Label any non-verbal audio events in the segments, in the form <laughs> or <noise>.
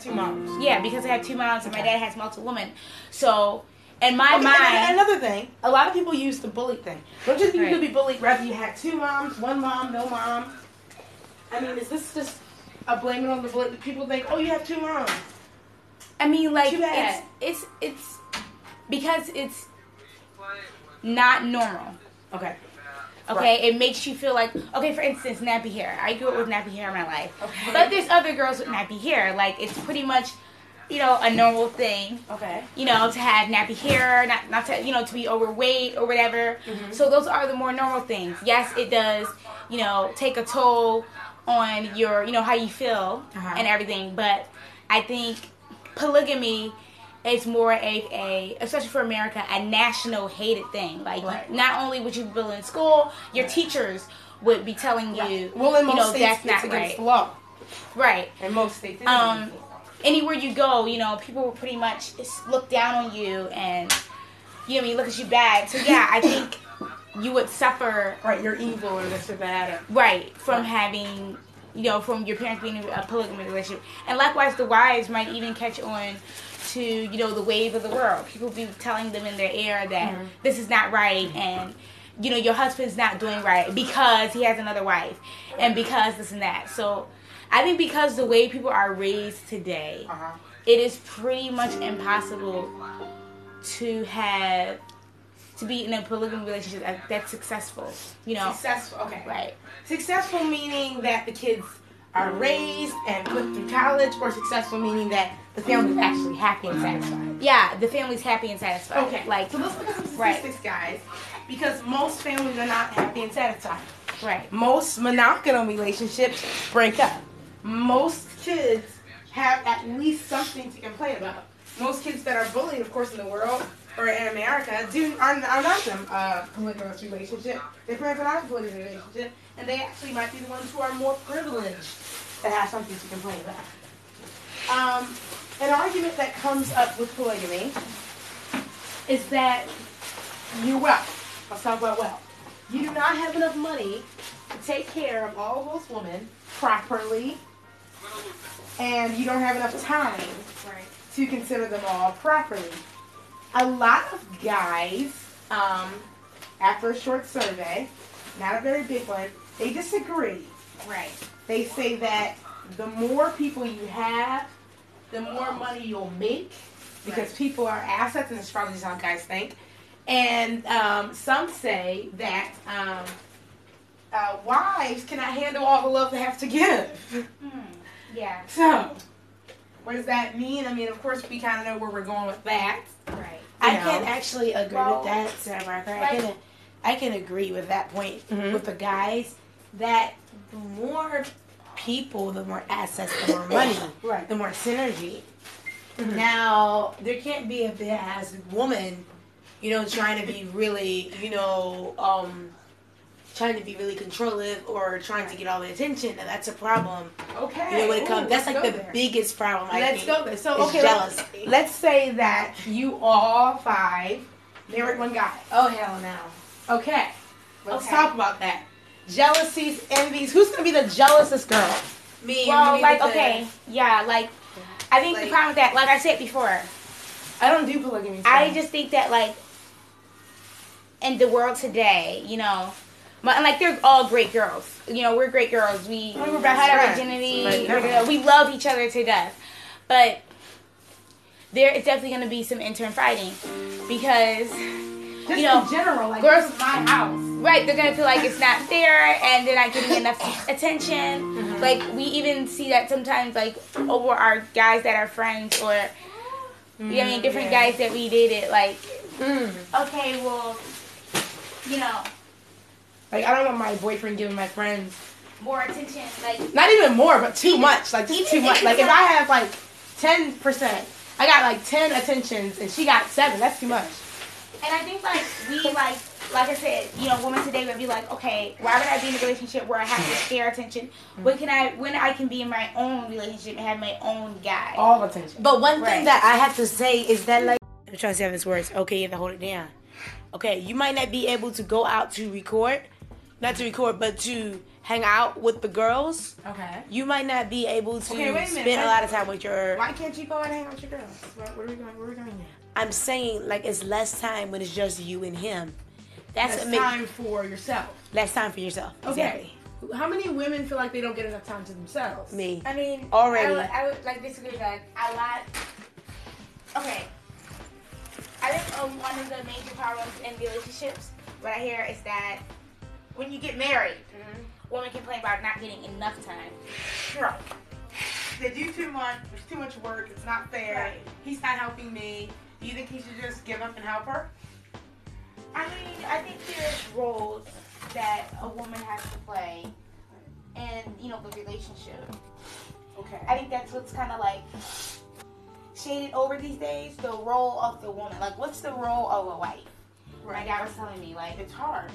Two moms. Yeah, because I have two moms and my dad has multiple women. So, in my Okay, mind, and another thing, a lot of people use the bully thing. Don't you think you Right. could be bullied whether you had two moms, one mom, no mom? I mean, is this just a blaming on the bully? People think, oh, you have two moms. I mean, like it's it's it's because it's not normal. Okay. Okay, it makes you feel like okay. For instance, nappy hair. I grew up with nappy hair in my life, Okay. but there's other girls with nappy hair. Like it's pretty much, you know, a normal thing. Okay. You know, to have nappy hair, not not to you know to be overweight or whatever. Mhm. So those are the more normal things. Yes, it does. You know, take a toll on your you know how you feel Uh-huh. and everything. But I think polygamy is more a, a especially for America a national hated thing. Like Right. not only would you be in school, your teachers would be telling you, Well, in you most know, states, that's it's not against right. the law. Right. In most states, Um, against the law. anywhere you go, you know, people will pretty much look down on you and you know, I mean, look at you bad. So yeah, I think you would suffer right, you're evil or this or that. Right from having you know from your parents being in a polygamy relationship and likewise the wives might even catch on to you know the wave of the world people be telling them in their ear that Mhm. this is not right and you know your husband's not doing right because he has another wife and because this and that so i think because the way people are raised today uh-huh. it is pretty much impossible to have to be in a polygamy relationship that's successful you know Successful. Okay. right Successful meaning that the kids are raised and put through college, or successful meaning that the family is actually happy and satisfied. Yeah, the family's happy and satisfied. Okay, Like, so let's look at some Right. statistics, guys, because most families are not happy and satisfied. right. Most monogamous relationships break up. Most kids have at least something to complain about. Most kids that are bullied, of course, in the world or in America, do are, are not in a uh, polygamous relationship. Their parents are not in a polygamous relationship, and they actually might be the ones who are more privileged that have something to complain about. Um, an argument that comes up with polygamy is that you're wealth. Let's talk about wealth. You do not have enough money to take care of all those women properly, and you don't have enough time Right. to consider them all properly. A lot of guys, um, after a short survey, not a very big one, they disagree. Right. They say that the more people you have, the more money you'll make because Right. people are assets, and it's probably just how guys think. And um, some say that um, uh, wives cannot handle all the love they have to give. Hmm. Yeah. So, what does that mean? I mean, of course, we kind of know where we're going with that. Right. I You can know. actually agree Well, with that, Sarah Barker. I can, I can agree with that point Mhm. with the guys that the more people, the more assets, the more money, <coughs> Right. the more synergy. Mhm. Now there can't be a big ass woman, you know, trying to be really, you know, um, trying to be really controlling or trying to get all the attention. And that's a problem. Okay. You know, when it Ooh, that's like the there. biggest problem. I Let's think. go there. So, okay, let's, let's say that you all five married one guy. Oh hell no. Okay. Let's Okay. talk about that. Jealousies, envies. Who's gonna be the jealousest girl? Me. Well, me like, with the- okay. Yeah, like, I think the problem with that, like I said before, I don't do polygamy. I just think that, like, in the world today, you know, my, and like they're all great girls. You know, we're great girls. We we're best had our virginity. but no. we're we love each other to death. But there is definitely going to be some intern fighting because, just you know, in general, like girls- this is my house. Right, they're going to feel like it's not fair and they're not getting enough attention. Mhm. Like, we even see that sometimes, like, over our guys that are friends or, you know, I mean, different yeah. guys that we dated. Like, Mm. okay, well, you know, Like I don't want my boyfriend giving my friends more attention. Like, not even more, but too much. Like just too if much. Like if I have like ten percent, I got like ten attentions, and she got seven. That's too much. And I think like we like like I said, you know, women today would be like, okay, why would I be in a relationship where I have to share attention? Mm-hmm. When can I when I can be in my own relationship and have my own guy? All attention. But one Right. thing that I have to say is that like I'm trying to say how this words. Okay, you have to hold it down. Okay, you might not be able to go out to record, not to record, but to hang out with the girls, Okay. you might not be able to Okay, a spend a lot of time with your. Why can't you go out and hang out with your girls? What, what are we going? Where are we going here? I'm saying like it's less time when it's just you and him. That's That's what makes time for yourself. less time for yourself. Okay. How many women feel like they don't get enough time to themselves? Me. I mean, Already. I would, I would like disagree with that a lot. Okay. I think um, one of the major problems in relationships, what I hear is that when you get married, women complain about not getting enough time. Right. They do too much. There's too much work. It's not fair. Right. He's not helping me. Do you think he should just give up and help her? I mean, I think there's roles that a woman has to play in, you know, the relationship. Okay. I think that's what's kind of like shaded over these days. The role of the woman, like, what's the role of a wife? My dad was telling me, like, It's hard.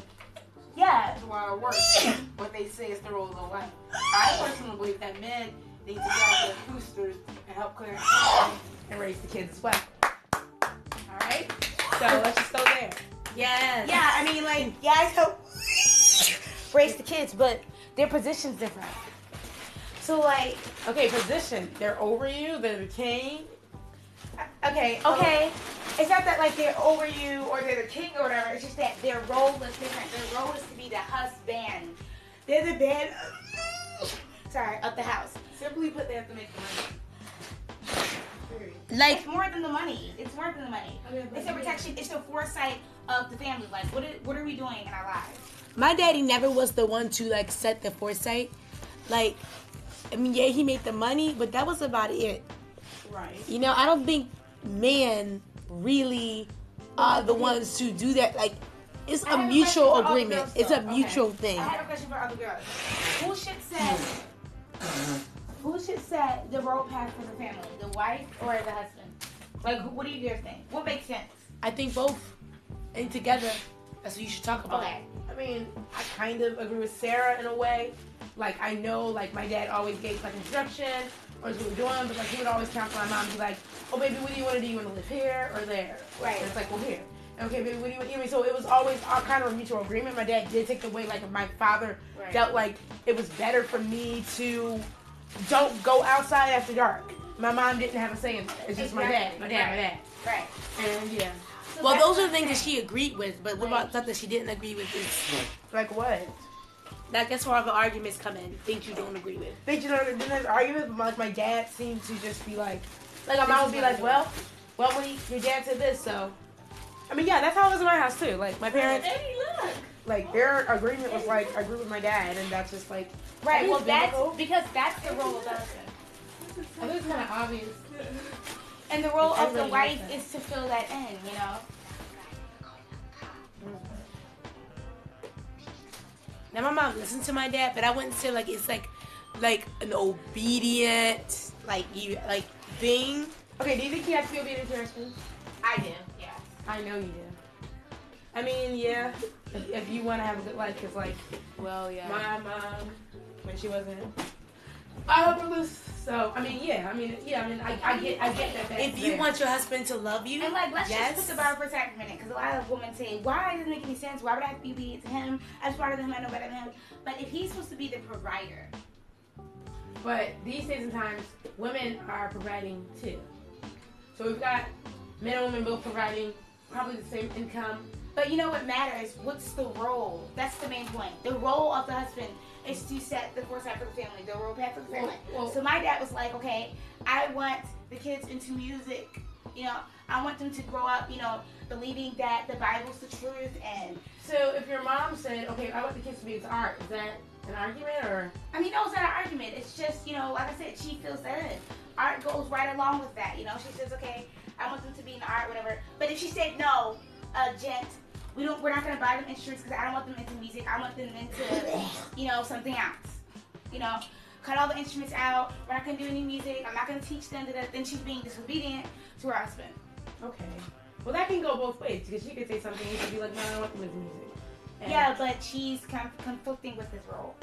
yeah, It's a lot of work. <coughs> what they say is the role of a wife. I personally believe that men need to get out their boosters and help clear and raise the kids as well. All right. So let's just go there. Yes. yeah. I mean, like, guys help raise the kids, but their position's different. So, like, Okay, position. They're over you. They're the king. Uh, okay. okay, it's not that like they're over you or they're the king or whatever. It's just that their role is different. Their role is to be the husband. They're the band. <laughs> Sorry, of the house. Simply put, they have to make the money. Like It's more than the money. It's more than the money. It's the protection. It's the foresight of the family. Like, what are, what are we doing in our lives? my daddy never was the one to like set the foresight. Like, I mean, yeah, he made the money, but that was about it. Right. You know, I don't think men really are the ones to do that. Like, it's a a mutual question for all the agreement. It's a Okay. mutual thing. I have a question for other girls. Who should set? who should set the road path for the family? The wife or the husband? Like, what do you guys think? What makes sense? I think both. And together, that's what you should talk about. Okay. I mean, I kind of agree with Sarah in a way. Like, I know, like, my dad always gave, like, instruction or what we were doing, but, like, he would always counsel my mom, and be like, oh, baby, what do you want to do? You want to live here or there? Right. And it's like, well, here. Okay, baby, what do you want? You know, so it was always all kind of a mutual agreement. My dad did take the way, like, my father Right. felt like it was better for me to don't go outside after dark. My mom didn't have a say in that. It's just my dad, my dad, my dad. Right. And, yeah. So Well, those are the things that she agreed with, but what about stuff that she didn't agree with? Is Like, what? like that's where all the arguments come in. Things you don't agree with. think you know then there's arguments, but like my dad seemed to just be like, like my mom would be like, well, well, when he, your dad said this, so. I mean, yeah, that's how it was in my house too. Like my parents, Baby, look. like their agreement was like, I agree with my dad, and that's just like, Right. Well, that's because that's the role of the husband, I think it's kind of obvious. And the role of the wife is to fill that in. You know. Now my mom listened to my dad, but I wouldn't say like it's like like an obedient like you like thing. Okay, do you think he has to be obedient to your husband? I do. Yeah. I know you do. I mean, yeah, if, if you want to have a good life, because like Well, yeah. my mom, when she wasn't, I hope it was. So I mean, yeah, I mean, yeah, I mean, I, I get, I get that. that's if you there. want your husband to love you, And like, let's yes. just put the bar for a second minute, because a lot of women say, "Why doesn't it make any sense? Why would I have to be obedient to him? I'm smarter than him. I know better than him." But if he's supposed to be the provider, But these days and times, women are providing too. So we've got men and women both providing probably the same income. But you know what matters? What's the role? That's the main point. The role of the husband is to set the foresight for the family, the role path for the family. Well- so my dad was like, "Okay, I want the kids into music. You know, I want them to grow up, you know, believing that the Bible's the truth and." So if your mom said, "Okay, I want the kids to be into art," is that an argument or? I mean, no, it's not an argument. It's just, you know, like I said, she feels that. Art goes right along with that. You know, she says, okay, I want them to be in art, whatever. But if she said, no, uh, gent, we don't, we're not gonna buy them instruments because I don't want them into music. I want them into, you know, something else. You know, cut all the instruments out. We're not gonna do any music. I'm not gonna teach them that. Then she's being disobedient to her husband. Okay. Well, that can go both ways because she could say something and she could be like, "No, I don't want to listen to music." And- Yeah, but she's kind of conflicting with his role.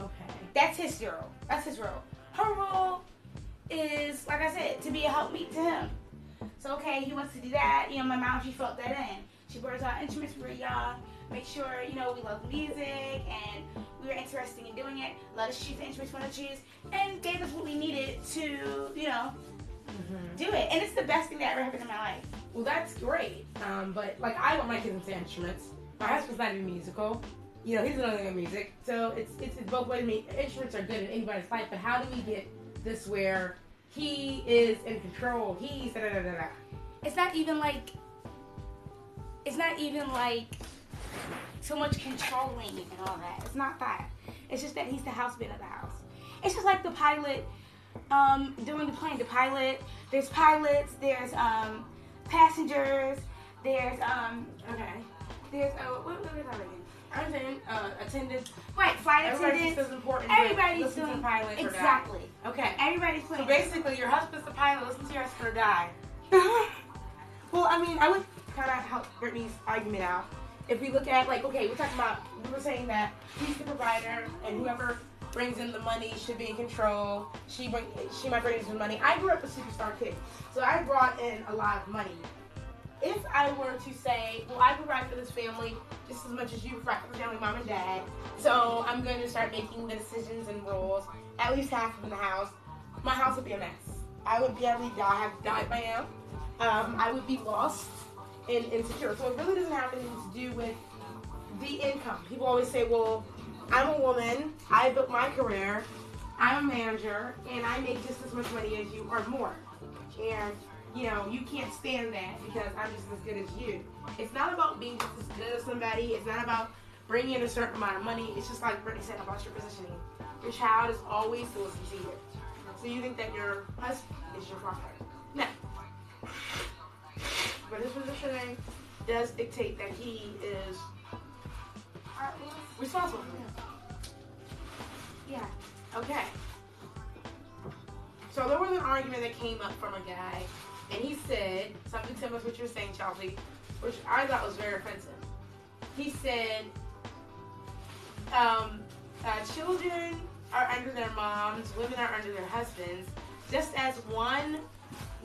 Okay. That's his role. That's his role. Her role is, like I said, to be a helpmeet to him. So okay, he wants to do that. You know, my mom she felt that in. She borrows our instruments for y'all. make sure you know we love music and we were interested in doing it. Let us choose the instruments we want to choose, and gave us what we needed to you know Mm-hmm. do it. And it's the best thing that ever happened in my life. Well, that's great. Um, but like, I want my kids into instruments. My husband's not even musical. You know, he's not into music. So it's, it's it's both ways. I mean, instruments are good in anybody's life, but how do we get this where he is in control? He's da da da da. da. It's not even like it's not even like so much controlling and all that. It's not that. It's just that he's the house band of the house. It's just like the pilot um, doing the plane. The pilot. There's pilots. There's um, passengers. There's um, Okay. there's uh, what, what was that again? I'm saying uh, attendance. Right, flight Everybody's attendants. important. Everybody's to doing the pilot exactly. Okay. Everybody's So playing. basically, your husband's the pilot. Listen to your husband or die. <laughs> well, I mean, I would kind of help Brittany's argument out. If we look at like, okay, we're talking about, we were saying that he's the provider, and whoever brings in the money should be in control. She bring, she might bring in some money. I grew up a superstar kid, so I brought in a lot of money. If I were to say, well, I provide for this family just as much as you provide for family, mom and dad, so I'm going to start making the decisions and rules, at least half of the house, my house would be a mess. I would probably die, have died by now. Um, I would be lost and insecure. So it really doesn't have anything to do with the income. People always say, well, I'm a woman, I built my career, I'm a manager, and I make just as much money as you or more. And you know, you can't stand that because I'm just as good as you. It's not about being just as good as somebody. It's not about bringing in a certain amount of money. It's just like Brittany said about your positioning. Your child is always listen to you. So you think that your husband is your father. No. But his positioning does dictate that he is responsible for it. yeah. Okay. So there was an argument that came up from a guy, and he said something similar to what you're saying, Chelsea, which I thought was very offensive. He said, um, uh, children are under their moms, women are under their husbands, just as one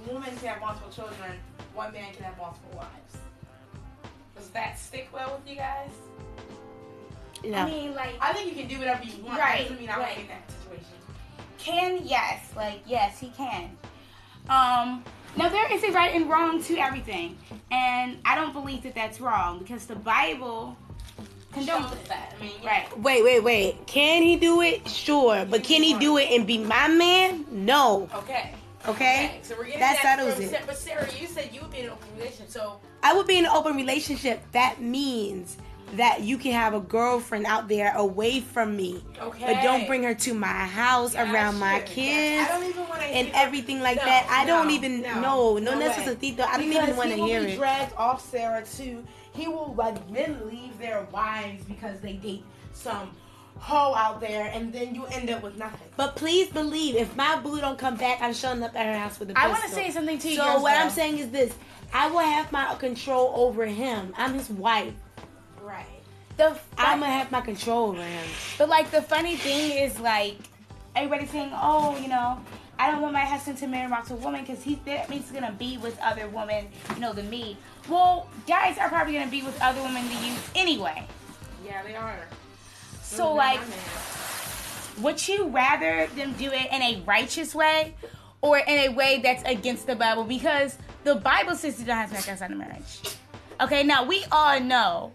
woman can have multiple children, one man can have multiple wives. Does that stick well with you guys? No. I mean, like, I think you can do whatever you want. Right, That doesn't mean I right. like in that situation. can yes, like yes, he can. Um, now there is a right and wrong to everything, and I don't believe that that's wrong because the Bible condones that. I mean, yeah. Right. Wait, wait, wait. Can he do it? Sure. But can he do it and be my man? No. Okay. Okay? So we're getting That that settles it. But Sarah, you said you would be in an open relationship, so I would be in an open relationship. That means that you can have a girlfriend out there away from me. okay. But don't bring her to my house Gotcha, around my kids I don't even want to and everything like that. I don't even know. No, way. necessarily. I don't even want to he will hear it. dragged off Sarah too. He will like men leave their wives because they date some hoe out there, and then you end up with nothing. But please believe, if my boo don't come back, I'm showing up at her house with a I pistol. I want to say something to you. So girls, what I'm saying is this: I will have my control over him. I'm his wife. Right. the I'm gonna have my control over him. But like the funny thing is like everybody's saying, oh, you know, I don't want my husband to marry multiple woman because he that means he's gonna be with other women, you know, than me. Well, guys are probably gonna be with other women than you anyway. Yeah, they are. So like, would you rather them do it in a righteous way or in a way that's against the Bible? Because the Bible says you don't have sex outside of marriage. Okay, now we all know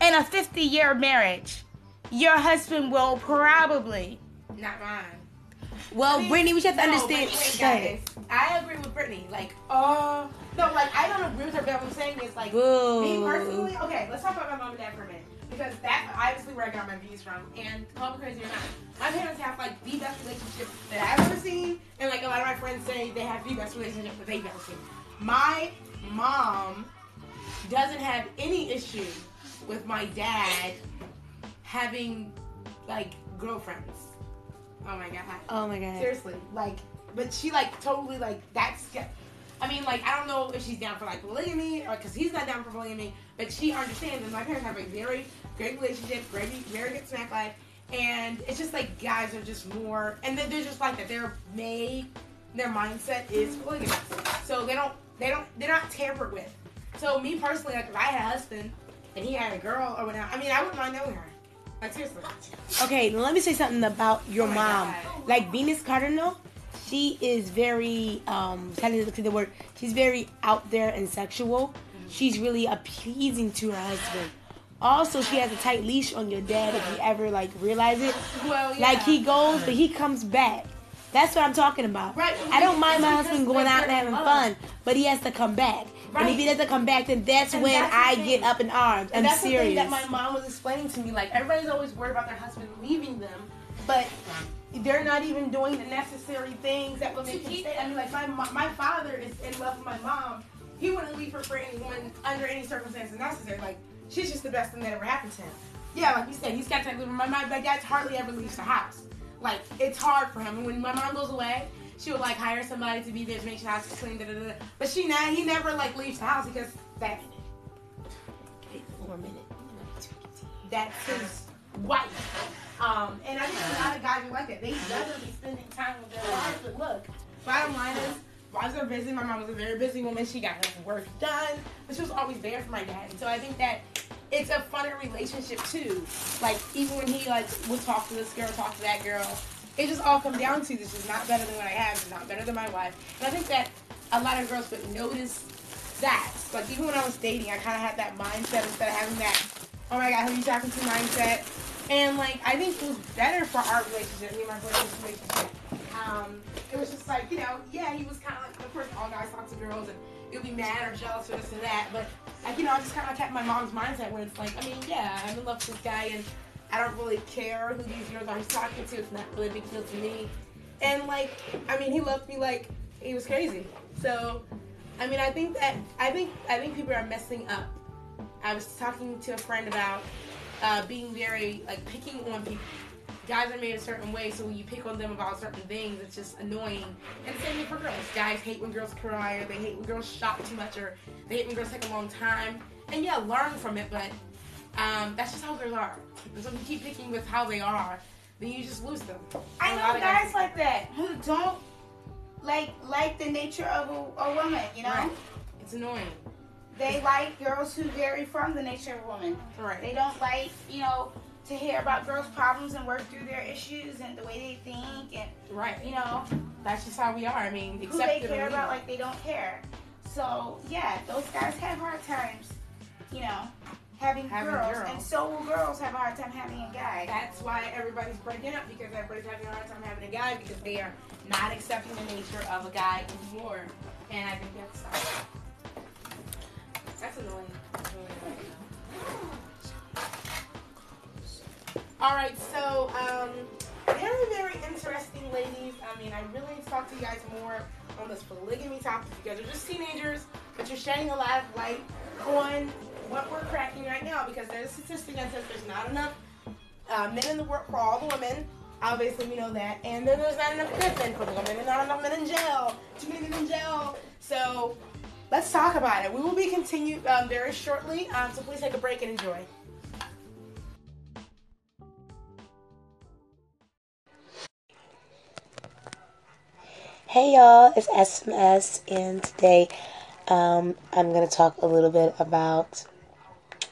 in a 50 year marriage, your husband will probably not mine. Well, I mean, Brittany, we should have to no, understand. wait, wait, guys. I agree with Brittany. Like, uh, no, like I don't agree with her, but what I'm saying is like, Boo. me personally. Okay, let's talk about my mom and dad for a minute because that's obviously where I got my views from. And call me crazy or not, my parents have like the best relationship that I've ever seen, and like a lot of my friends say they have the best relationship that they've ever seen. My mom doesn't have any issue with my dad having like girlfriends. Oh my god. Oh my god. Seriously, like, but she like totally like that's. I mean, like, I don't know if she's down for like polygamy or because he's not down for polygamy, but she understands. And my parents have a very great relationship, very very good snack life, and it's just like guys are just more, and then they're just like that. They're made, their mindset is polygamous, so they don't they don't they're not tampered with. So me personally, like, if I had a husband and he had a girl or whatever, I mean, I wouldn't mind knowing her. Like seriously. Okay, let me say something about your Oh mom. God. Like Venus Cardinal, she is very um telling look at the word. She's very out there and sexual. She's really appeasing to her husband. Also, she has a tight leash on your dad if you ever like realize it. Well, yeah. Like he goes, but he comes back. That's what I'm talking about. Right. I don't mind my husband going out and having in fun, but he has to come back. Right. And if he doesn't come back, then that's And when that's I thing. get up in arms. I'm And that's serious. the thing that my mom was explaining to me. Like everybody's always worried about their husband leaving them, but they're not even doing the necessary things that would make them stay. I mean, like my my father is in love with my mom. He wouldn't leave her for anyone under any circumstances necessary. Like she's just the best thing that ever happened to him. Yeah, like you said, he's got to live. My my my dad hardly ever leaves the house. Like it's hard for him. And when my mom goes away, she would like hire somebody to be there to make sure the house is clean. Da, da, da. But she not he never like leaves the house because that Wait for a minute. that's his wife. Um, and I think a lot of guys are like that. They rather be spending time with their wives. But look, bottom line is, wives are busy. My mom was a very busy woman. She got her work done, but she was always there for my dad. And so I think that it's a funner relationship too. Like even when he like would talk to this girl, talk to that girl, it just all comes down to this is not better than what I have. It's not better than my wife. And I think that a lot of girls would notice that. Like even when I was dating, I kind of had that mindset instead of having that, oh my god, who are you talking to mindset. And like I think it was better for our relationship, me and my boyfriend's relationship. Um, it was just like you know, yeah, he was kind of like, of course, all guys talk to girls and you'll be mad or jealous or this and that, but like you know, I just kind of kept my mom's mindset where it's like, I mean, yeah, I'm in love with this guy and I don't really care who these girls I'm talking to. It's not really a big deal to me. And like, I mean, he loved me like he was crazy. So, I mean, I think that I think I think people are messing up. I was talking to a friend about uh, being very like picking on people. Guys are made a certain way, so when you pick on them about certain things, it's just annoying. And the same thing for girls. Guys hate when girls cry, or they hate when girls shop too much, or they hate when girls take a long time. And yeah, learn from it, but um, that's just how girls are. And so if you keep picking with how they are, then you just lose them. I And know of guys like that who don't like like the nature of a, a woman. You know, Right. It's annoying. They like girls who vary from the nature of a woman. Right. They don't like you know to hear about girls' problems and work through their issues and the way they think and Right. you know That's just how we are. I mean, who they care about like they don't care. So yeah, those guys have hard times, you know, having, Having girls, girls. and so will girls have a hard time having a guy. That's why everybody's breaking up because everybody's having a hard time having a guy because they are not accepting the nature of a guy anymore. And I think that's that's annoying. All right, so um, very very interesting, ladies. I mean, I really need to talk to you guys more on this polygamy topic. You guys are just teenagers, but you're shedding a lot of light on what we're cracking right now because there's a statistic that says there's not enough uh, men in the world for all the women. Obviously, we know that. And then there's not enough men for the women, and not enough men in jail. Too many men in jail. So let's talk about it. We will be continued um, very shortly. Um, so please take a break and enjoy. Hey y'all, it's SMS, and today um, I'm going to talk a little bit about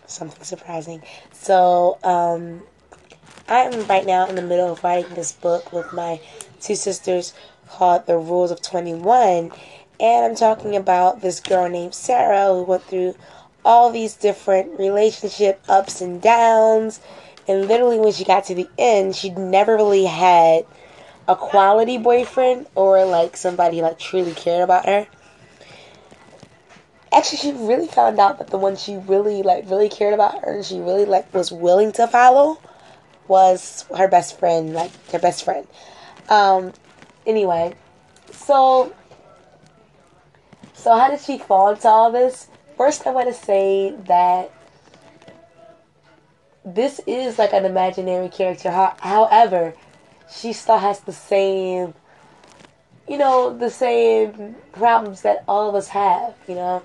something surprising. So, um, I'm right now in the middle of writing this book with my two sisters called The Rules of 21, and I'm talking about this girl named Sarah who went through all these different relationship ups and downs, and literally when she got to the end, she never really had a quality boyfriend or like somebody like truly cared about her. Actually, she really found out that the one she really like really cared about her and she really like was willing to follow was her best friend, like her best friend. Um anyway, so so how did she fall into all this? First I want to say that this is like an imaginary character. However, she still has the same, you know, the same problems that all of us have. You know,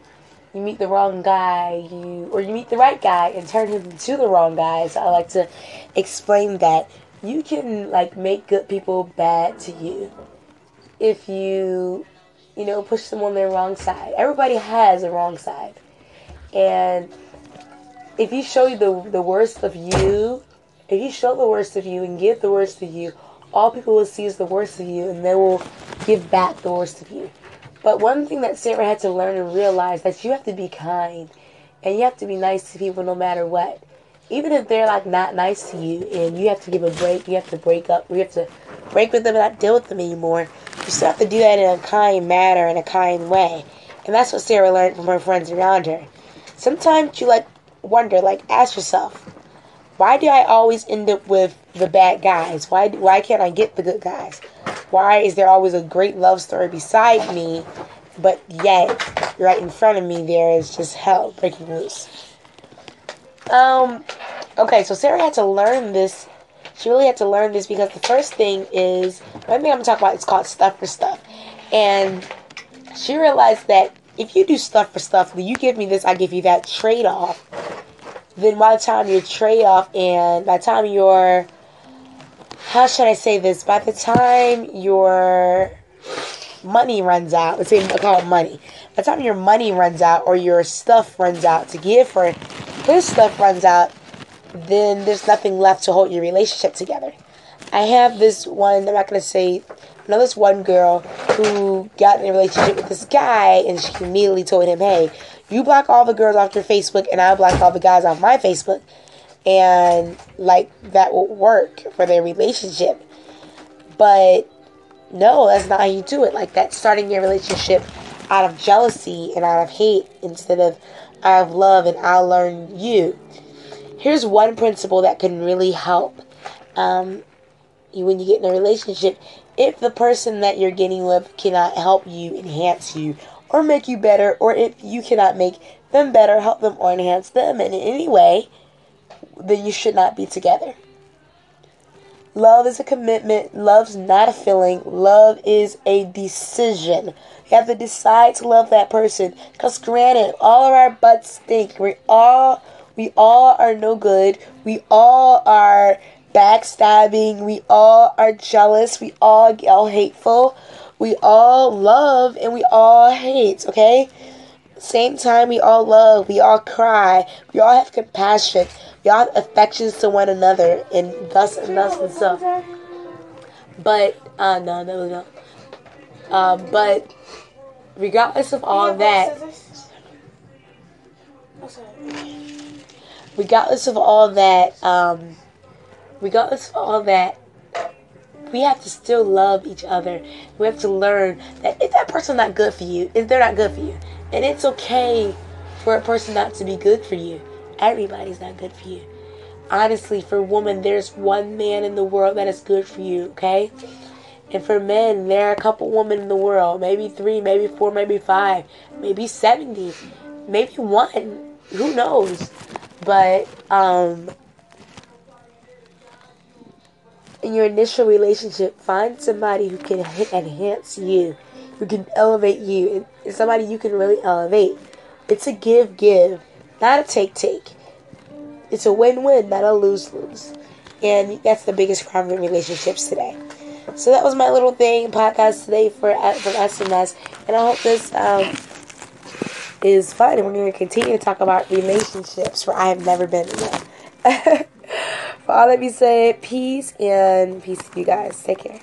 you meet the wrong guy, you or you meet the right guy and turn him into the wrong guy. So I like to explain that you can like make good people bad to you if you, you know, push them on their wrong side. Everybody has a wrong side, and if you show the the worst of you, if you show the worst of you and give the worst of you, all people will see is the worst of you, and they will give back the worst of you. But one thing that Sarah had to learn and realize that you have to be kind, and you have to be nice to people no matter what. Even if they're like not nice to you, and you have to give a break, you have to break up, you have to break with them and not deal with them anymore. You still have to do that in a kind manner, in a kind way. And that's what Sarah learned from her friends around her. Sometimes you like wonder, like ask yourself, why do I always end up with the bad guys? Why why can't I get the good guys? Why is there always a great love story beside me, but yet right in front of me there is just hell breaking loose? Um, okay, so Sarah had to learn this. She really had to learn this because the first thing is one thing I'm gonna talk about is called stuff for stuff, and she realized that if you do stuff for stuff, you give me this, I give you that trade off. Then by the time your trade off and by the time your how should I say this? By the time your money runs out, let's say I call it money. By the time your money runs out or your stuff runs out to give for this stuff runs out, then there's nothing left to hold your relationship together. I have this one, I'm not gonna say I know this one girl who got in a relationship with this guy and she immediately told him, Hey, you block all the girls off your Facebook and I'll block all the guys off my Facebook and like that will work for their relationship. But no, that's not how you do it. Like that's starting your relationship out of jealousy and out of hate instead of out of love and I'll learn you. Here's one principle that can really help um, you when you get in a relationship. If the person that you're getting with cannot help you, enhance you, or make you better, or if you cannot make them better, help them, or enhance them in any way, then you should not be together. Love is a commitment. Love's not a feeling. Love is a decision. You have to decide to love that person. Because granted, all of our butts stink. We're all we all are no good. We all are backstabbing. We all are jealous. We all get all hateful. We all love and we all hate, okay? Same time we all love, we all cry, we all have compassion, we all have affections to one another and thus and thus and so. But uh no no no. Um but regardless of all that regardless of all that, um regardless of all that, we have to still love each other. We have to learn that if that person's not good for you, if they're not good for you, and it's okay for a person not to be good for you. Everybody's not good for you. Honestly, for women, there's one man in the world that is good for you, okay? And for men, there are a couple women in the world, maybe three, maybe four, maybe five, maybe 70, maybe one. Who knows? But, um, in your initial relationship, find somebody who can enhance you, who can elevate you, and somebody you can really elevate. It's a give give, not a take take. It's a win win, not a lose lose. And that's the biggest problem in relationships today. So that was my little thing podcast today for from SMS, and I hope this um, is fun. And we're going to continue to talk about relationships where I have never been in one. <laughs> For all that be said, peace and peace to you guys. Take care.